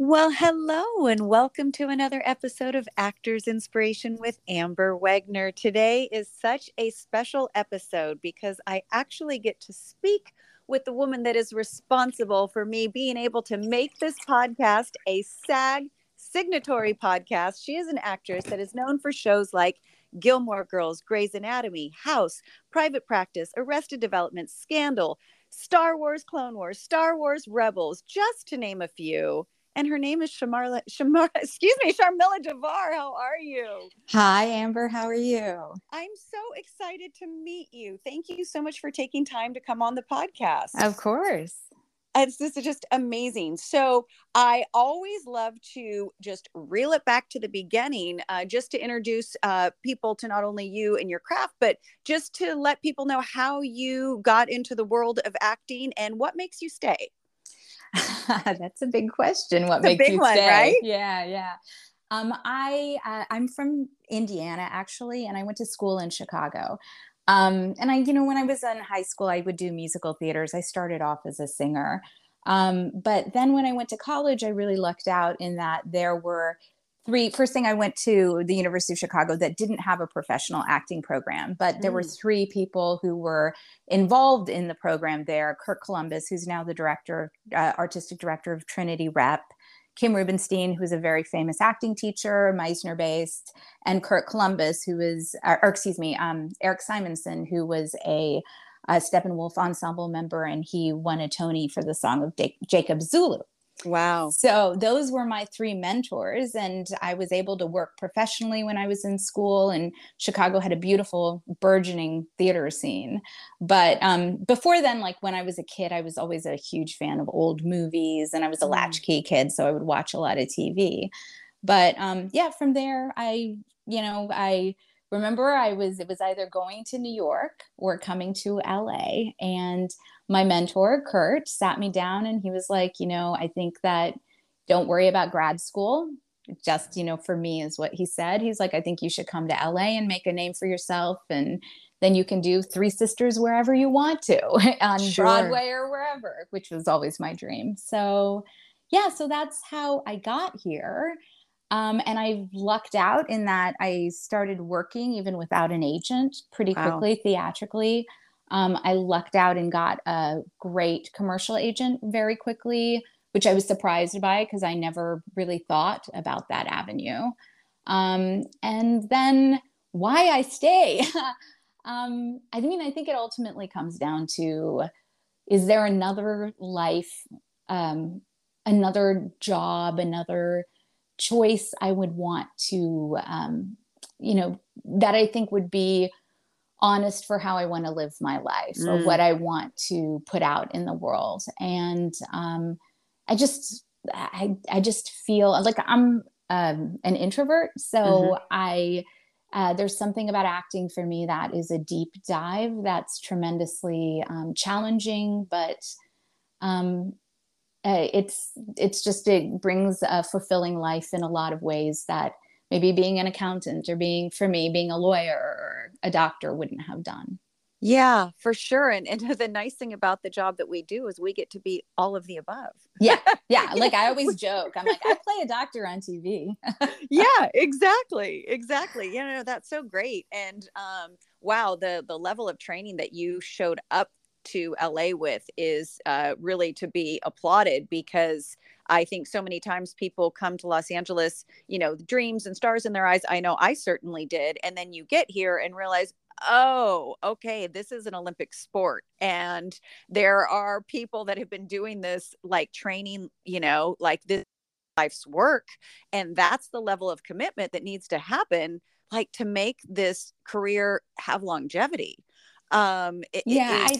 Well, hello, and welcome to another episode of Actors Inspiration with Amber Wegner. Today is such a special episode because I actually get to speak with the woman that is responsible for me being able to make this podcast a SAG signatory podcast. She is an actress that is known for shows like Gilmore Girls, Grey's Anatomy, House, Private Practice, Arrested Development, Scandal, Star Wars, Clone Wars, Star Wars Rebels, just to name a few. And her name is Shamarla, Shamar, excuse me, Sharmila Devar. How are you? Hi, Amber. How are you? I'm so excited to meet you. Thank you so much for taking time to come on the podcast. Of course. It's this is just amazing. So I always love to just reel it back to the beginning, uh, just to introduce uh, people to not only you and your craft, but just to let people know how you got into the world of acting and what makes you stay. That's a big question. What makes you one, stay? Right? Yeah, yeah. Um, I uh, I'm from Indiana actually, and I went to school in Chicago. Um, and I, you know, when I was in high school, I would do musical theaters. I started off as a singer. Um, but then when I went to college, I really lucked out in that there were three. First thing, I went to the University of Chicago that didn't have a professional acting program, but there were Mm. three people who were involved in the program there. Kurt Columbus, who's now the director, uh, artistic director of Trinity Rep. Kim Rubenstein, who's a very famous acting teacher, Meisner based, and Kurt Columbus, who is, or, or excuse me, um, Eric Simonson, who was a, a Steppenwolf ensemble member, and he won a Tony for the song of Da- Jacob Zulu. Wow. So those were my three mentors, and I was able to work professionally when I was in school. And Chicago had a beautiful, burgeoning theater scene. But um, before then, like when I was a kid, I was always a huge fan of old movies, and I was a Mm. latchkey kid, so I would watch a lot of TV. But um, yeah, from there, I, you know, I remember I was it was either going to New York or coming to LA, and my mentor Kurt sat me down and he was like, you know, I think that don't worry about grad school. Just, you know, for me is what he said. He's like, I think you should come to LA and make a name for yourself and then you can do Three Sisters wherever you want to on Sure. Broadway or wherever, which was always my dream. So, yeah, so that's how I got here. Um, and I lucked out in that I started working even without an agent pretty Wow. quickly, theatrically. Um, I lucked out and got a great commercial agent very quickly, which I was surprised by because I never really thought about that avenue. Um, and then why I stay. um, I mean, I think it ultimately comes down to is there another life, um, another job, another choice I would want to, um, you know, that I think would be honest for how I want to live my life or Mm. what I want to put out in the world. And um, I just, I, I just feel like I'm um, an introvert, so Mhm. I. Uh, there's something about acting for me that is a deep dive that's tremendously um, challenging, but um, uh, it's it's just it brings a fulfilling life in a lot of ways that maybe being an accountant or being for me being a lawyer or a doctor wouldn't have done. Yeah, for sure. And and the nice thing about the job that we do is we get to be all of the above. Yeah, yeah. Like I always joke, I'm like I play a doctor on TV. yeah, exactly. Exactly. You know, that's so great. And um wow, the the level of training that you showed up to LA with is uh really to be applauded because I think so many times people come to Los Angeles, you know, dreams and stars in their eyes. I know I certainly did. And then you get here and realize, oh, okay, this is an Olympic sport. And there are people that have been doing this like training, you know, like this life's work. And that's the level of commitment that needs to happen, like to make this career have longevity. Um, it- it yeah, is-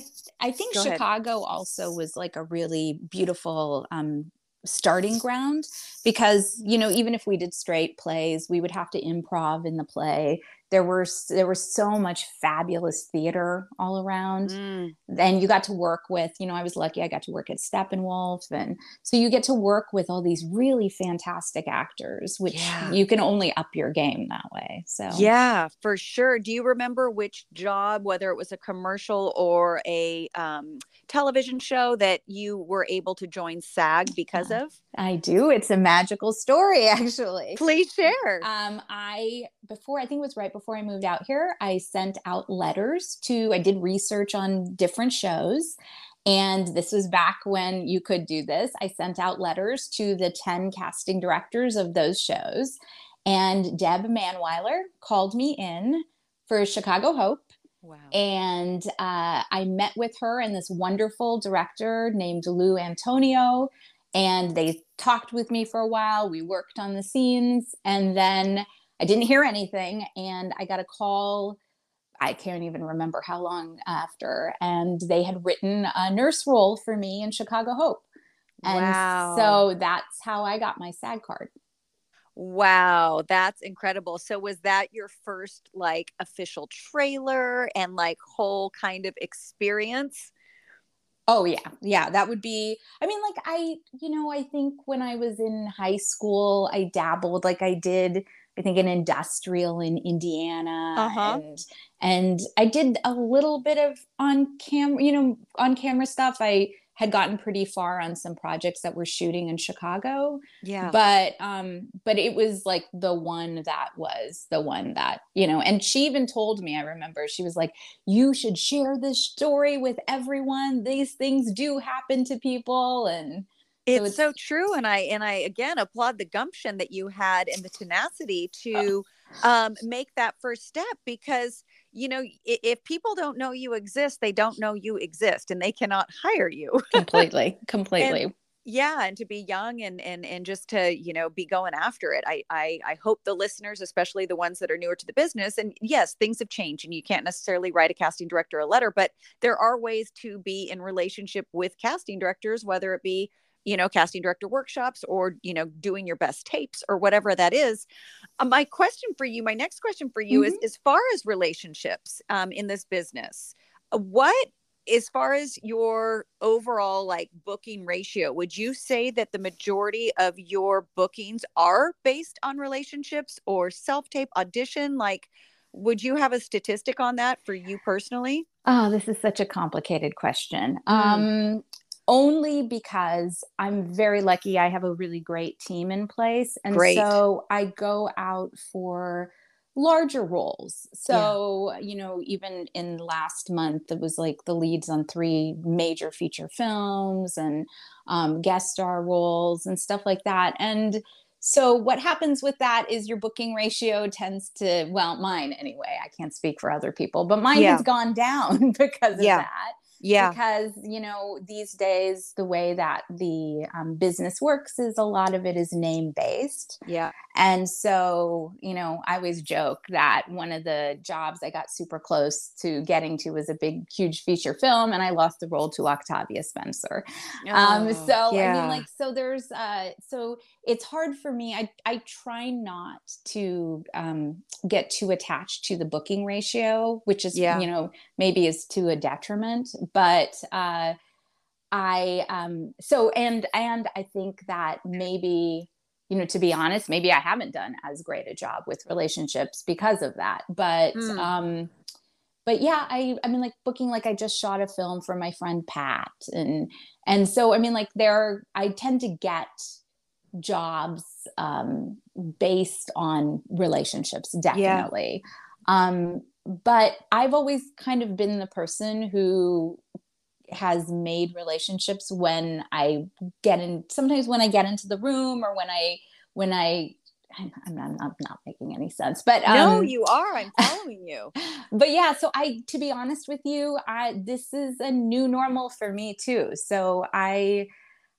I I think Go ahead. Chicago also was like a really beautiful um starting ground because you know even if we did straight plays we would have to improv in the play there were there was so much fabulous theater all around mm. and you got to work with you know i was lucky i got to work at steppenwolf and so you get to work with all these really fantastic actors which yeah. you can only up your game that way so. Yeah for sure. Do you remember which job whether it was a commercial or a um, television show that you were able to join sag because of? I do. It's a magical story actually. Please share. Um i before i think it was right before I moved out here, I sent out letters to, I did research on different shows. And this was back when you could do this. I sent out letters to the 10 casting directors of those shows. And Deb Manweiler called me in for Chicago Hope. Wow. And uh, I met with her and this wonderful director named Lou Antonio. And they talked with me for a while. We worked on the scenes. And then I didn't hear anything. And I got a call. I can't even remember how long after. And they had written a nurse role for me in Chicago Hope. And wow. so that's how I got my SAG card. Wow, that's incredible. So was that your first like official trailer and like whole kind of experience? Oh yeah. Yeah, that would be I mean like I you know, I think when I was in high school I dabbled like I did I think an industrial in Indiana. Uh-huh. And, and I did a little bit of on camera, you know, on camera stuff. I had gotten pretty far on some projects that were shooting in Chicago. Yeah. But um but it was like the one that was the one that, you know, and she even told me, I remember, she was like, "You should share this story with everyone. These things do happen to people." And it's so, it's so, true and i and i again applaud the gumption that you had and the tenacity to um, make that first step because you know if, if people don't know you exist they don't know you exist and they cannot hire you. Completely completely. And, yeah and to be young and and and just to you know be going after it I, I i hope the listeners especially the ones that are newer to the business and yes things have changed and you can't necessarily write a casting director a letter but there are ways to be in relationship with casting directors whether it be you know casting director workshops or you know doing your best tapes or whatever that is uh, my question for you my next question for you mm-hmm. is as far as relationships um, in this business uh, what as far as your overall like booking ratio would you say that the majority of your bookings are based on relationships or self tape audition like would you have a statistic on that for you personally oh this is such a complicated question mm. um only because I'm very lucky. I have a really great team in place. And great. so I go out for larger roles. So, yeah. you know, even in last month, it was like the leads on three major feature films and um, guest star roles and stuff like that. And so, what happens with that is your booking ratio tends to, well, mine anyway, I can't speak for other people, but mine yeah. has gone down because of yeah. that yeah. because you know these days the way that the um, business works is a lot of it is name based yeah and so you know i always joke that one of the jobs i got super close to getting to was a big huge feature film and i lost the role to octavia spencer um, oh, um so yeah. i mean like so there's uh so it's hard for me i i try not to um get too attached to the booking ratio which is yeah. you know maybe is to a detriment but uh, I um, so and and I think that maybe you know to be honest, maybe I haven't done as great a job with relationships because of that. But mm. um, but yeah, I I mean like booking like I just shot a film for my friend Pat and and so I mean like there I tend to get jobs um, based on relationships definitely. Yeah. Um, but I've always kind of been the person who has made relationships when I get in sometimes when I get into the room or when I when I I'm, I'm, not, I'm not making any sense, but um, no, you are. I'm following you. but yeah, so I, to be honest with you, I this is a new normal for me too. So I,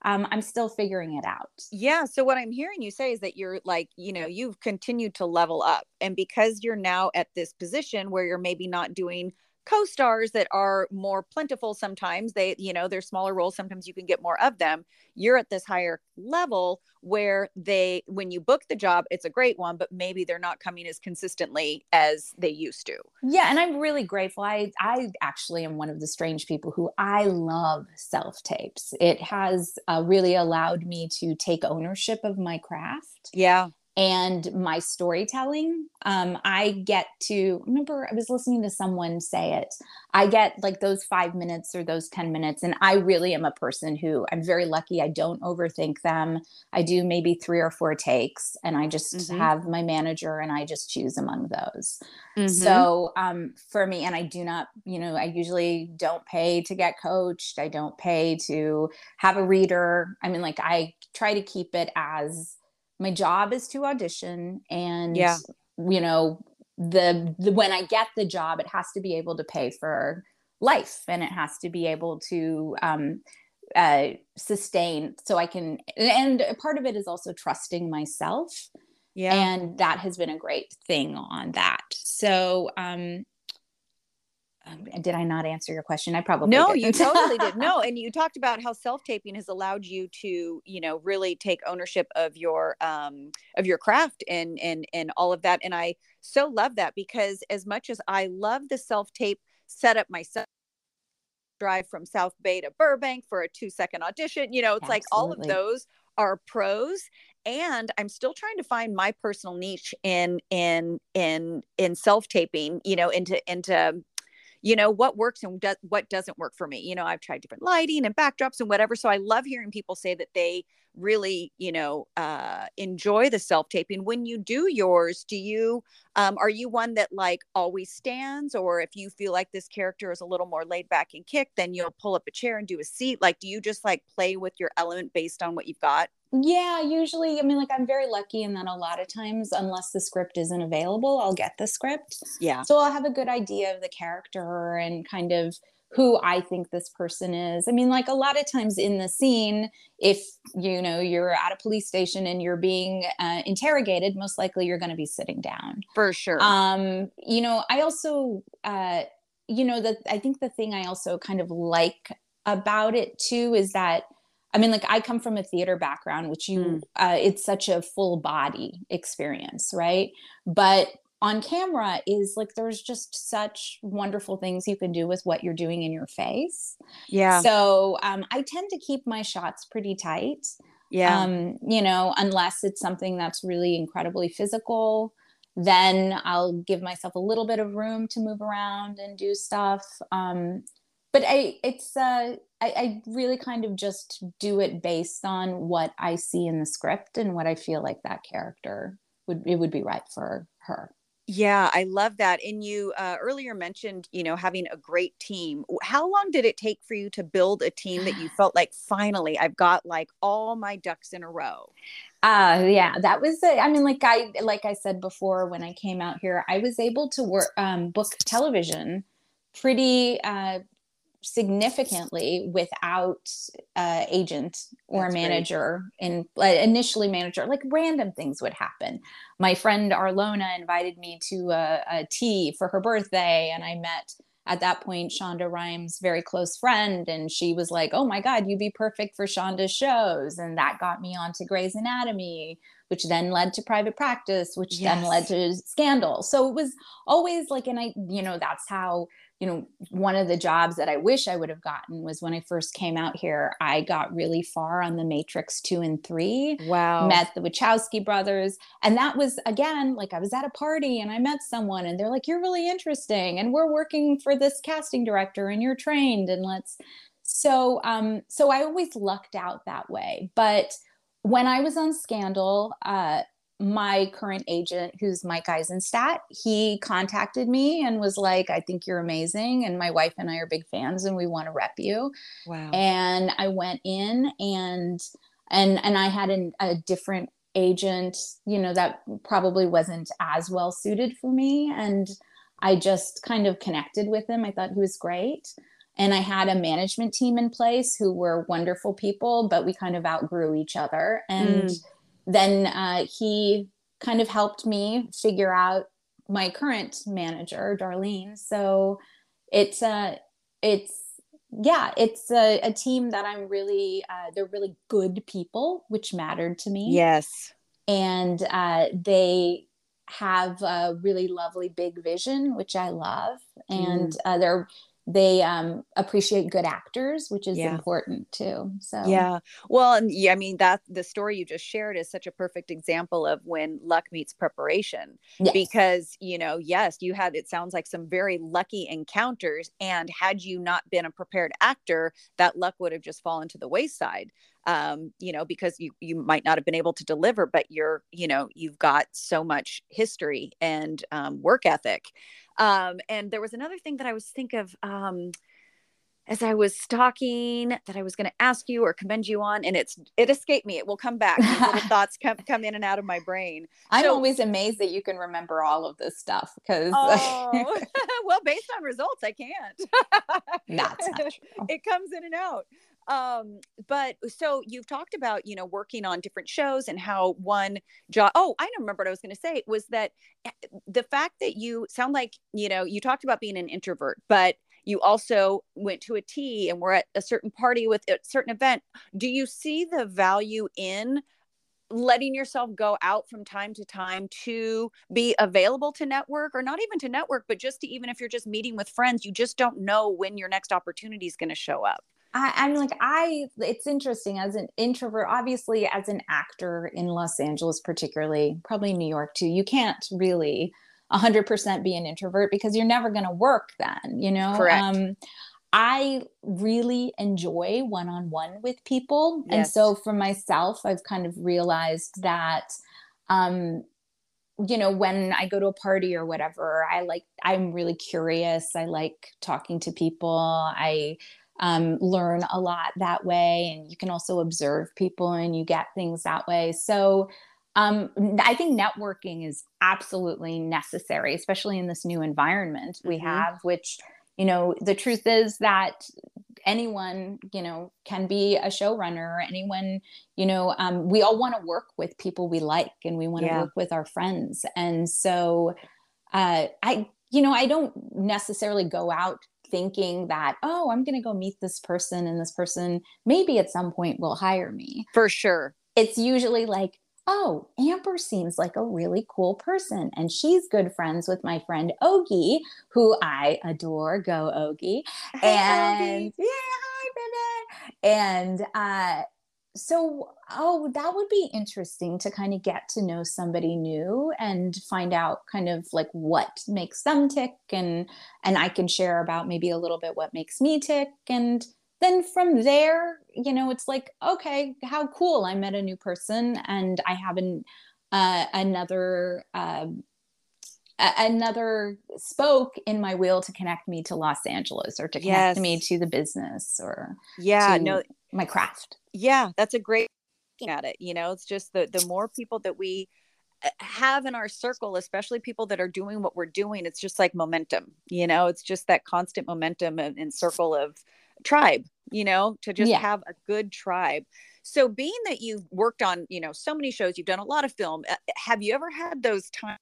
um, I'm still figuring it out. Yeah. So what I'm hearing you say is that you're like, you know, you've continued to level up, and because you're now at this position where you're maybe not doing co-stars that are more plentiful sometimes they you know they're smaller roles sometimes you can get more of them. You're at this higher level where they when you book the job it's a great one but maybe they're not coming as consistently as they used to. Yeah and i'm really grateful. I i actually am one of the strange people who i love self tapes it has uh, really allowed me to take ownership of my craft. Yeah and my storytelling um, i get to remember i was listening to someone say it i get like those five minutes or those 10 minutes and i really am a person who i'm very lucky i don't overthink them i do maybe three or four takes and i just mm-hmm. have my manager and i just choose among those mm-hmm. so um, for me and i do not you know i usually don't pay to get coached i don't pay to have a reader i mean like i try to keep it as my job is to audition and yeah. you know the, the when i get the job it has to be able to pay for life and it has to be able to um, uh, sustain so i can and part of it is also trusting myself. Yeah. And that has been a great thing on that. So um um, did I not answer your question? I probably no, didn't. you totally did. No, and you talked about how self taping has allowed you to, you know, really take ownership of your um of your craft and and and all of that. And I so love that because as much as I love the self tape setup myself, drive from South Bay to Burbank for a two second audition, you know, it's Absolutely. like all of those are pros and i'm still trying to find my personal niche in in in in self taping you know into into you know what works and do- what doesn't work for me. You know i've tried different lighting and backdrops and whatever so i love hearing people say that they really you know uh, enjoy the self taping when you do yours do you um, are you one that like always stands or if you feel like this character is a little more laid back and kick then you'll pull up a chair and do a seat like do you just like play with your element based on what you've got yeah, usually, I mean, like I'm very lucky in that a lot of times, unless the script isn't available, I'll get the script. Yeah. So I'll have a good idea of the character and kind of who I think this person is. I mean, like a lot of times in the scene, if you know you're at a police station and you're being uh, interrogated, most likely you're going to be sitting down. For sure. Um, you know, I also, uh, you know, that I think the thing I also kind of like about it too is that I mean, like I come from a theater background, which you, mm. uh, it's such a full body experience, right? But on camera is like there's just such wonderful things you can do with what you're doing in your face. Yeah. So um, I tend to keep my shots pretty tight. Yeah. Um, you know, unless it's something that's really incredibly physical, then I'll give myself a little bit of room to move around and do stuff. Um, but I, it's, uh, I, I really kind of just do it based on what I see in the script and what I feel like that character would, it would be right for her. Yeah, I love that. And you uh, earlier mentioned, you know, having a great team. How long did it take for you to build a team that you felt like finally I've got like all my ducks in a row? Uh yeah, that was it. I mean, like I like I said before when I came out here, I was able to work um, book television pretty uh, significantly without uh, agent or That's manager and uh, initially manager like random things would happen. My friend arlona invited me to a, a tea for her birthday and i met at that point shonda rhimes very close friend and she was like oh my god you'd be perfect for shonda's shows. And that got me onto grey's anatomy which then led to private practice which yes. then led to scandal. So it was always like and i you know that's how you know, one of the jobs that I wish I would have gotten was when I first came out here, I got really far on the Matrix 2 and 3. Wow. Met the Wachowski brothers. And that was, again, like I was at a party and I met someone and they're like, you're really interesting. And we're working for this casting director and you're trained and let's. So, um, so I always lucked out that way. But when I was on Scandal, uh, my current agent, who's Mike Eisenstadt, he contacted me and was like, I think you're amazing. And my wife and I are big fans and we want to rep you. Wow. And I went in and and and I had an, a different agent, you know, that probably wasn't as well suited for me. And I just kind of connected with him. I thought he was great. And I had a management team in place who were wonderful people, but we kind of outgrew each other. And mm then uh, he kind of helped me figure out my current manager, Darlene. So it's uh it's yeah it's a, a team that i'm really uh, they're really good people which mattered to me yes and uh, they have a really lovely big vision which i love and mm. uh, they're they um, appreciate good actors, which is yeah. important too. So yeah, well, and yeah, I mean that the story you just shared is such a perfect example of when luck meets preparation. Yes. Because you know, yes, you had it sounds like some very lucky encounters, and had you not been a prepared actor, that luck would have just fallen to the wayside. Um, you know, because you you might not have been able to deliver, but you're you know you've got so much history and um, work ethic um, and there was another thing that I was think of um, as I was stalking that I was going to ask you or commend you on, and it's it escaped me. It will come back. Little thoughts come come in and out of my brain. I'm so, always amazed that you can remember all of this stuff because oh, well, based on results, I can't. That's not true. It comes in and out um but so you've talked about you know working on different shows and how one job oh i don't remember what i was going to say was that eh, the fact that you sound like you know you talked about being an introvert but you also went to a tea and were at a certain party with a certain event. Do you see the value in letting yourself go out from time to time to be available to network or not even to network but just to even if you're just meeting with friends you just don't know when your next opportunity is going to show up I, I'm like, I, it's interesting as an introvert, obviously, as an actor in Los Angeles, particularly, probably New York too, you can't really 100% be an introvert because you're never going to work then, you know? Correct. Um, I really enjoy one on one with people. Yes. And so for myself, I've kind of realized that, um, you know, when I go to a party or whatever, I like, I'm really curious. I like talking to people. I um, learn a lot that way. And you can also observe people and you get things that way. So um, I think networking is absolutely necessary, especially in this new environment mm-hmm. we have, which, you know, the truth is that anyone you know can be a showrunner anyone you know um, we all want to work with people we like and we want to yeah. work with our friends and so uh, i you know i don't necessarily go out thinking that, oh, I'm going to go meet this person and this person maybe at some point will hire me. For sure. It's usually like, oh, Amber seems like a really cool person. And she's good friends with my friend Ogie, who I adore. Go Ogie. Hey, and Ogie. yeah, hi, baby. And uh, so oh that would be interesting to kind of get to know somebody new and find out kind of like what makes them tick and and i can share about maybe a little bit what makes me tick. And then from there you know it's like okay how cool i met a new person and i have an uh, another uh, another spoke in my wheel to connect me to Los Angeles or to connect yes. me to the business or yeah no my craft yeah that's a great at it you know it's just the the more people that we uh, have in our circle especially people that are doing what we're doing it's just like momentum you know it's just that constant momentum and, and circle of tribe you know to just yeah. have a good tribe so being that you've worked on you know so many shows you've done a lot of film uh, have you ever had those times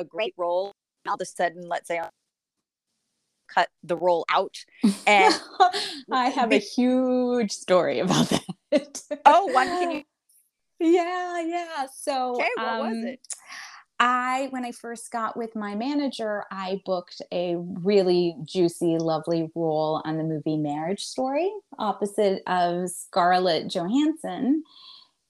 a great role all of a sudden let's say cut the role out and i have a huge story about that. Oh one can you yeah yeah. So okay what um, was it? I, when I first got with my manager, I booked a really juicy, lovely role on the movie Marriage Story opposite of Scarlett Johansson.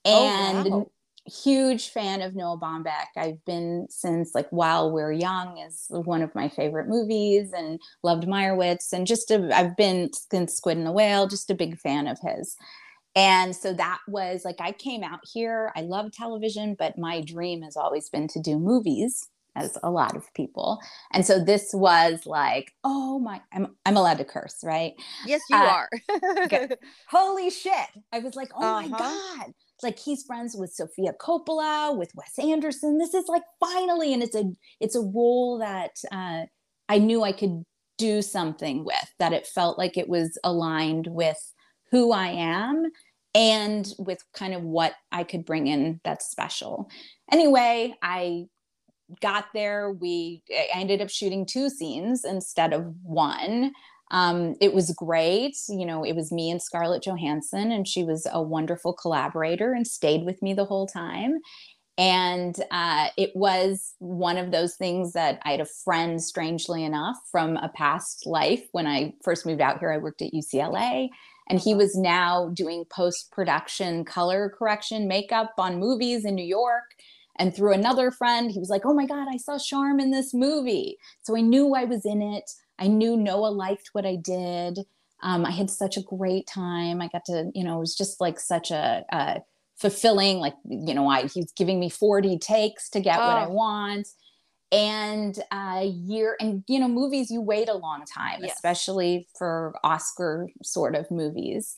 And oh, wow huge fan of Noah Baumbach. I've been since like While We're Young is one of my favorite movies and loved Meyerowitz and just i have been since Squid and the Whale, just a big fan of his. And so that was like I came out here. I love television, but my dream has always been to do movies as a lot of people. And so this was like, oh my, I'm, I'm allowed to curse, right? Yes, you uh, are. Holy shit. I was like, oh uh-huh. my God like he's friends with Sofia Coppola, with Wes Anderson. This is like finally, and it's a it's a role that uh, I knew I could do something with. That it felt like it was aligned with who I am and with kind of what I could bring in that's special. Anyway, I got there, we I ended up shooting two scenes instead of one. Um, it was great. You know, it was me and Scarlett Johansson, and she was a wonderful collaborator and stayed with me the whole time. And uh, it was one of those things that I had a friend, strangely enough, from a past life. When I first moved out here, I worked at UCLA, and he was now doing post production color correction makeup on movies in New York. And through another friend, he was like, Oh my God, I saw Charm in this movie. So I knew I was in it. I knew Noah liked what I did. Um, I had such a great time. I got to, you know, it was just like such a, fulfilling, like, you know, I, he's giving me 40 takes to get oh. what I oh. want. And a year, and, you know, movies, you wait a long time, yes. especially for Oscar sort of movies.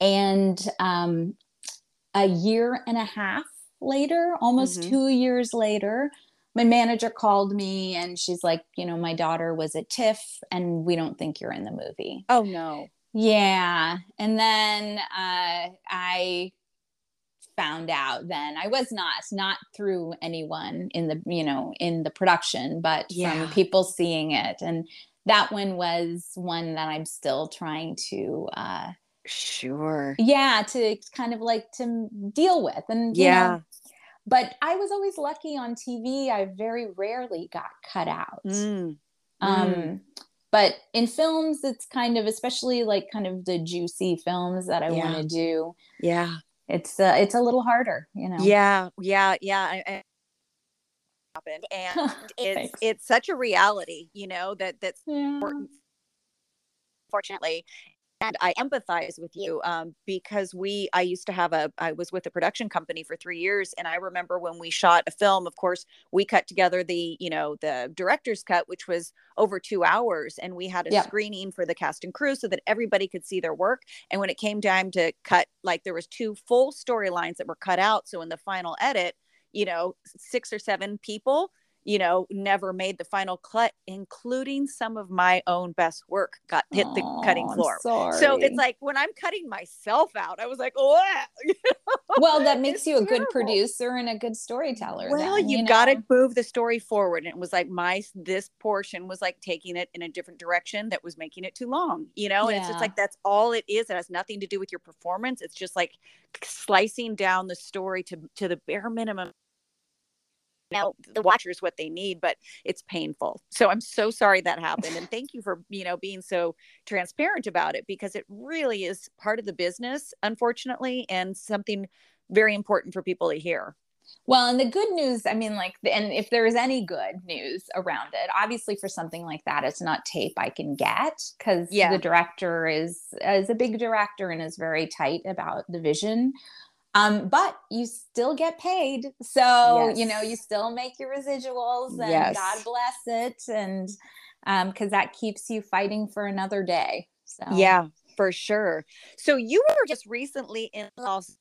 And um, a year and a half later, almost mm-hmm. two years later, my manager called me and she's like, you know, my daughter was at TIFF and we don't think you're in the movie. Oh, no. Yeah. And then uh, I found out then I was not, not through anyone in the, you know, in the production, but yeah. from people seeing it. And that one was one that I'm still trying to, uh, sure. Yeah. To kind of like to deal with. And, yeah. Know, but I was always lucky on TV. I very rarely got cut out. Mm. Um, mm. But in films, it's kind of, especially like kind of the juicy films that I yeah. want to do. Yeah, it's uh, it's a little harder, you know. Yeah, yeah, yeah. I, I happened, and it's it's such a reality, you know that that's yeah. important. Fortunately, and I empathize with you um, because we, I used to have a, I was with a production company for three years. And I remember when we shot a film, of course, we cut together the, you know, the director's cut, which was over two hours. And we had a yeah. screening for the cast and crew so that everybody could see their work. And when it came time to cut, like there was two full storylines that were cut out. So in the final edit, you know, six or seven people you know, never made the final cut, including some of my own best work got hit the oh, cutting floor. So it's like when I'm cutting myself out, I was like, oh, well, that makes you a terrible. good producer and a good storyteller. Well, then, you, you know? got to move the story forward. And it was like my this portion was like taking it in a different direction that was making it too long, you know. And yeah. it's just like that's all it is. It has nothing to do with your performance. It's just like slicing down the story to to the bare minimum now the watchers what they need but it's painful. So i'm so sorry that happened and thank you for you know being so transparent about it because it really is part of the business unfortunately and something very important for people to hear. Well, and the good news, I mean, like, and if there is any good news around it, obviously for something like that, it's not tape I can get because yeah. the director is is a big director and is very tight about the vision um, but you still get paid. So, yes. you know, you still make your residuals and yes. God bless it. And because um, that keeps you fighting for another day. So, yeah, for sure. So, you were just recently in Los.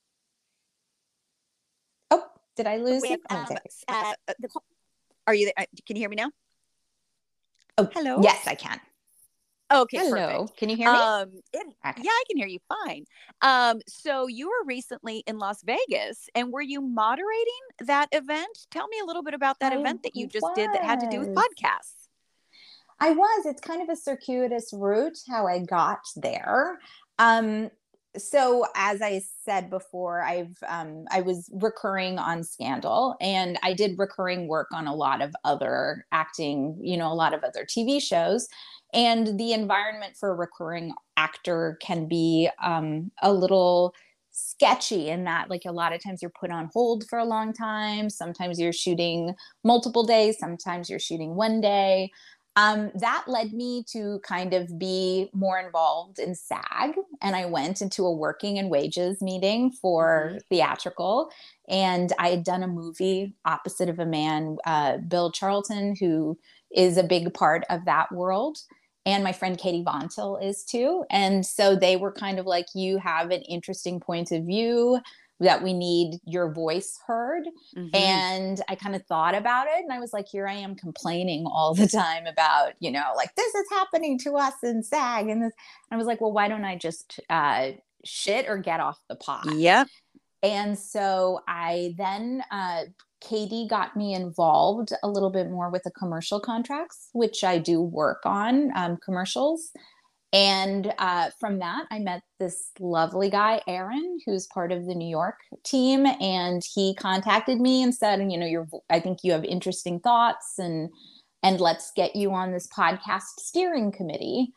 Oh, did I lose with, um, uh, the, are you there? Uh, can you hear me now? Oh, hello. Yes, I can. Okay, Hello. Perfect. Can you hear me? Um, it, okay. Yeah, I can hear you fine. Um, so you were recently in Las Vegas, and were you moderating that event? Tell me a little bit about that I event that you just was. did that had to do with podcasts. I was. It's kind of a circuitous route how I got there. Um, so as I said before, I've um, I was recurring on Scandal, and I did recurring work on a lot of other acting, you know, a lot of other TV shows and the environment for a recurring actor can be um, a little sketchy in that like a lot of times you're put on hold for a long time sometimes you're shooting multiple days sometimes you're shooting one day um, that led me to kind of be more involved in SAG. And I went into a working and wages meeting for mm-hmm. theatrical. And I had done a movie opposite of a man, uh, Bill Charlton, who is a big part of that world and my friend Katie Vontil is too. And so they were kind of like, you have an interesting point of view that we need your voice heard. Mm-hmm. And I kind of thought about it and I was like, here I am complaining all the time about, you know, like this is happening to us in SAG. And this, and I was like, well, why don't I just uh, shit or get off the pot? Yep. and so I then, uh, Katie got me involved a little bit more with the commercial contracts, which I do work on um, commercials. And uh, from that, I met this lovely guy, Aaron, who's part of the New York team. And he contacted me and said, you know, you're, I think you have interesting thoughts and, and let's get you on this podcast steering committee.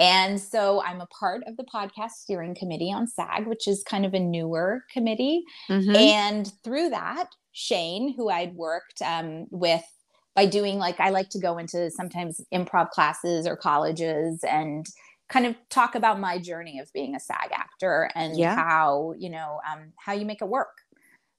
And so I'm a part of the podcast steering committee on SAG, which is kind of a newer committee. Mm-hmm. And through that, Shane, who I'd worked um, with by doing like, I like to go into sometimes improv classes or colleges and kind of talk about my journey of being a SAG actor and yeah. how, you know, um, how you make it work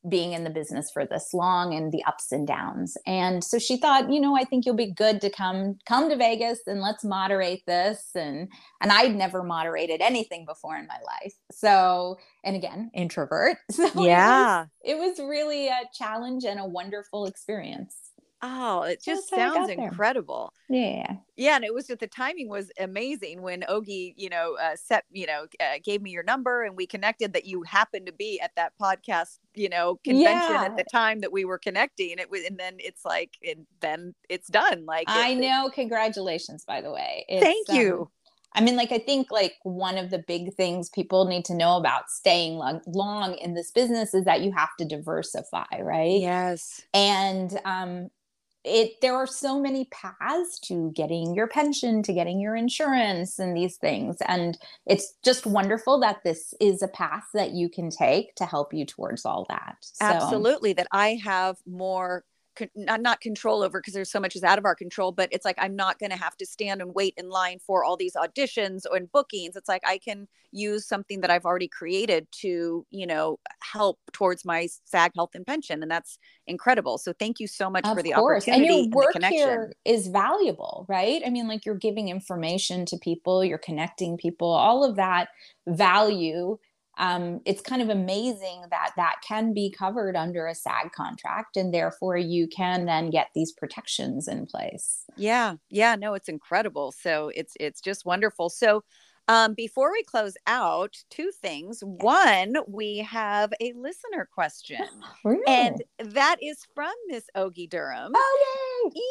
being in the business for this long and the ups and downs. And so she thought, you know, I think you'll be good to come come to Vegas and let's moderate this and and I'd never moderated anything before in my life. So, and again, introvert. So yeah. It was, it was really a challenge and a wonderful experience. Oh, it just sounds incredible. Yeah. Yeah. And it was just the timing was amazing when Ogie, you know, uh, set, you know, uh, gave me your number and we connected that you happened to be at that podcast, you know, convention yeah. at the time that we were connecting. And it was, and then it's like, and then it's done. Like, I know. Congratulations, by the way. It's, thank you. Um, I mean, like, I think like one of the big things people need to know about staying long, long in this business is that you have to diversify, right? Yes. And um, it there are so many paths to getting your pension to getting your insurance and these things and it's just wonderful that this is a path that you can take to help you towards all that so. absolutely that i have more not, not control over because there's so much is out of our control but it's like i'm not going to have to stand and wait in line for all these auditions and bookings. It's like i can use something that i've already created to you know help towards my sag health and pension and that's incredible. So thank you so much of for the course. opportunity and your work and here is valuable right? I mean like you're giving information to people you're connecting people all of that value um, it's kind of amazing that that can be covered under a SAG contract, and therefore you can then get these protections in place. Yeah, yeah, no, it's incredible. So it's it's just wonderful. So um, before we close out, two things. One, we have a listener question, and that is from Miss Ogie Durham. Oh, yay!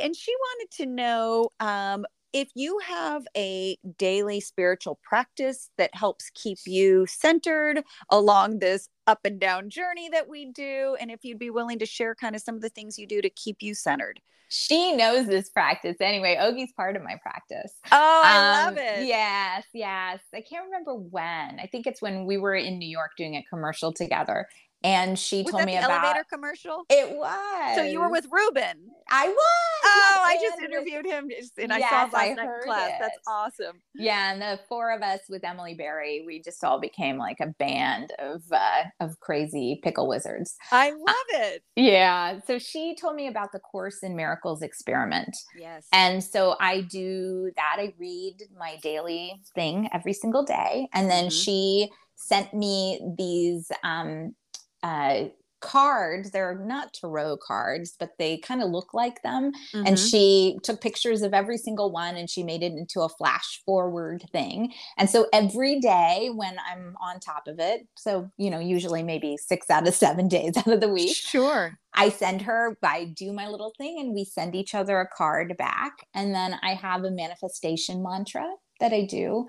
Yay! And she wanted to know um, if you have a daily spiritual practice that helps keep you centered along this up and down journey that we do, and if you'd be willing to share kind of some of the things you do to keep you centered. She knows this practice anyway. Ogie's part of my practice. Oh, I um, love it. Yes, yes. I can't remember when. I think it's when we were in New York doing a commercial together and she was told me the about elevator commercial. It was. So you were with Ruben. I was. Oh, I just interviewed him, and I saw last I night class. It. That's awesome. Yeah, and the four of us with Emily Berry, we just all became like a band of uh, of crazy pickle wizards. I love uh, it. Yeah. So she told me about the Course in Miracles experiment. Yes. And so I do that. I read my daily thing every single day, and then mm-hmm. she sent me these um, uh, cards. They're not tarot cards, but they kind of look like them. Mm-hmm. And she took pictures of every single one and she made it into a flash forward thing. And so every day when I'm on top of it, so, you know, usually maybe six out of seven days out of the week. Sure. I send her, I do my little thing and we send each other a card back. And then I have a manifestation mantra that I do.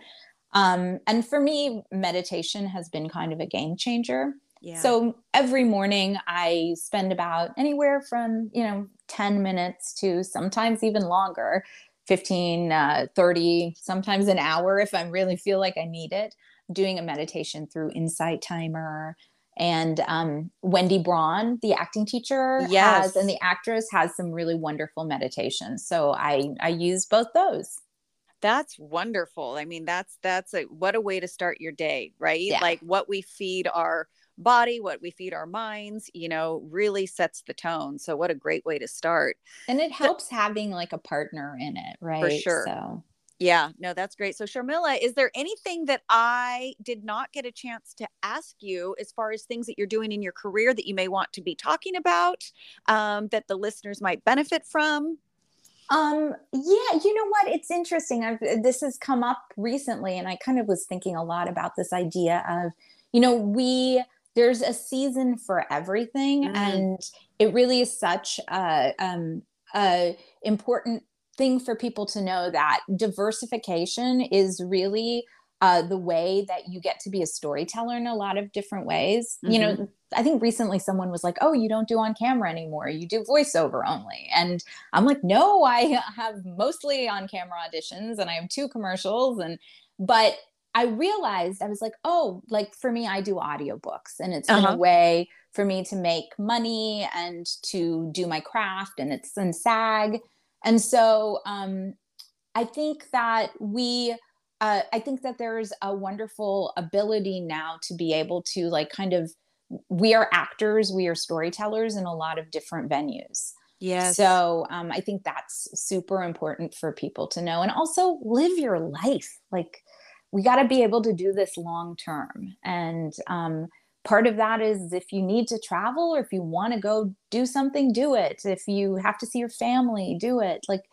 Um, and for me, meditation has been kind of a game changer yeah. So every morning I spend about anywhere from, you know, 10 minutes to sometimes even longer, 15, uh, 30, sometimes an hour if I really feel like I need it, doing a meditation through Insight Timer. And um, Wendy Braun, the acting teacher, yes. has, and the actress has some really wonderful meditations. So I I use both those that's wonderful i mean that's that's a what a way to start your day right yeah. like what we feed our body, what we feed our minds, you know, really sets the tone. So what a great way to start. And it helps so, having like a partner in it, right? For sure. So yeah, no, that's great. So, Sharmila, is there anything that I did not get a chance to ask you as far as things that you're doing in your career that you may want to be talking about um, that the listeners might benefit from? Um, yeah, you know what? It's interesting. I've, this has come up recently, and I kind of was thinking a lot about this idea of, you know, we there's a season for everything mm. and it really is such a, um, a important thing for people to know that diversification is really uh, the way that you get to be a storyteller in a lot of different ways. Mm-hmm. You know, mm-hmm. I think recently someone was like, "Oh, you don't do on camera anymore. You do voiceover only." And I'm like, "No, I have mostly on camera auditions and I have two commercials and but I realized I was like, "Oh, like for me I do audiobooks and it's uh-huh. a way for me to make money and to do my craft and it's in SAG." And so um I think that we uh, I think that there's a wonderful ability now to be able to like kind of we are actors, we are storytellers in a lot of different venues. Yeah. So um, I think that's super important for people to know, and also live your life. Like we got to be able to do this long term, and um, part of that is if you need to travel or if you want to go do something, do it. If you have to see your family, do it. Like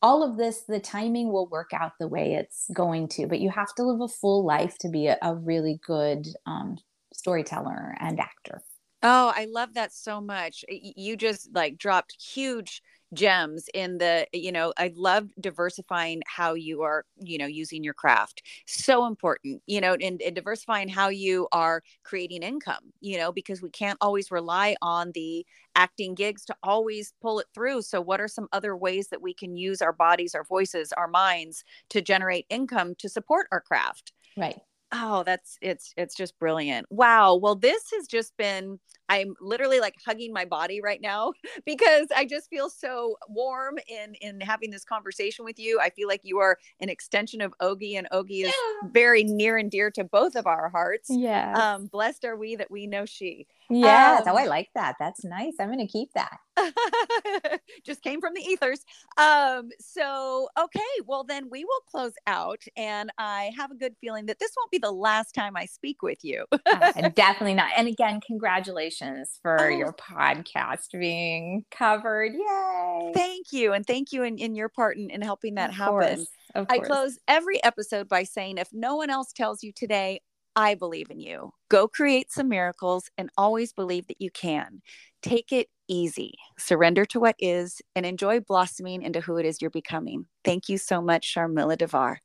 all of this, the timing will work out the way it's going to, but you have to live a full life to be a, a really good um, storyteller and actor. Oh, I love that so much. You just like dropped huge gems in the you know i love diversifying how you are you know using your craft so important you know and, and, diversifying how you are creating income you know because we can't always rely on the acting gigs to always pull it through so what are some other ways that we can use our bodies our voices our minds to generate income to support our craft? Right. Oh that's it's it's just brilliant. Wow well this has just been i'm literally like hugging my body right now because i just feel so warm in in having this conversation with you. I feel like you are an extension of ogie and ogie is yeah. very near and dear to both of our hearts. Yeah um blessed are we that we know she. Yeah um, oh i like that. That's nice. I'm gonna keep that. Just came from the ethers. Um so okay well then we will close out and i have a good feeling that this won't be the last time i speak with you. Uh, definitely not. And again congratulations for oh. your podcast being covered yay thank you and thank you in, in your part in, in helping that of happen course, I close every episode by saying if no one else tells you today, I believe in you. Go create some miracles and always believe that you can. Take it easy, surrender to what is, and enjoy blossoming into who it is you're becoming. Thank you so much, Sharmila Devar.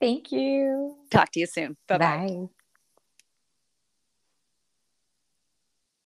Thank you. Talk to you soon. Bye-bye. bye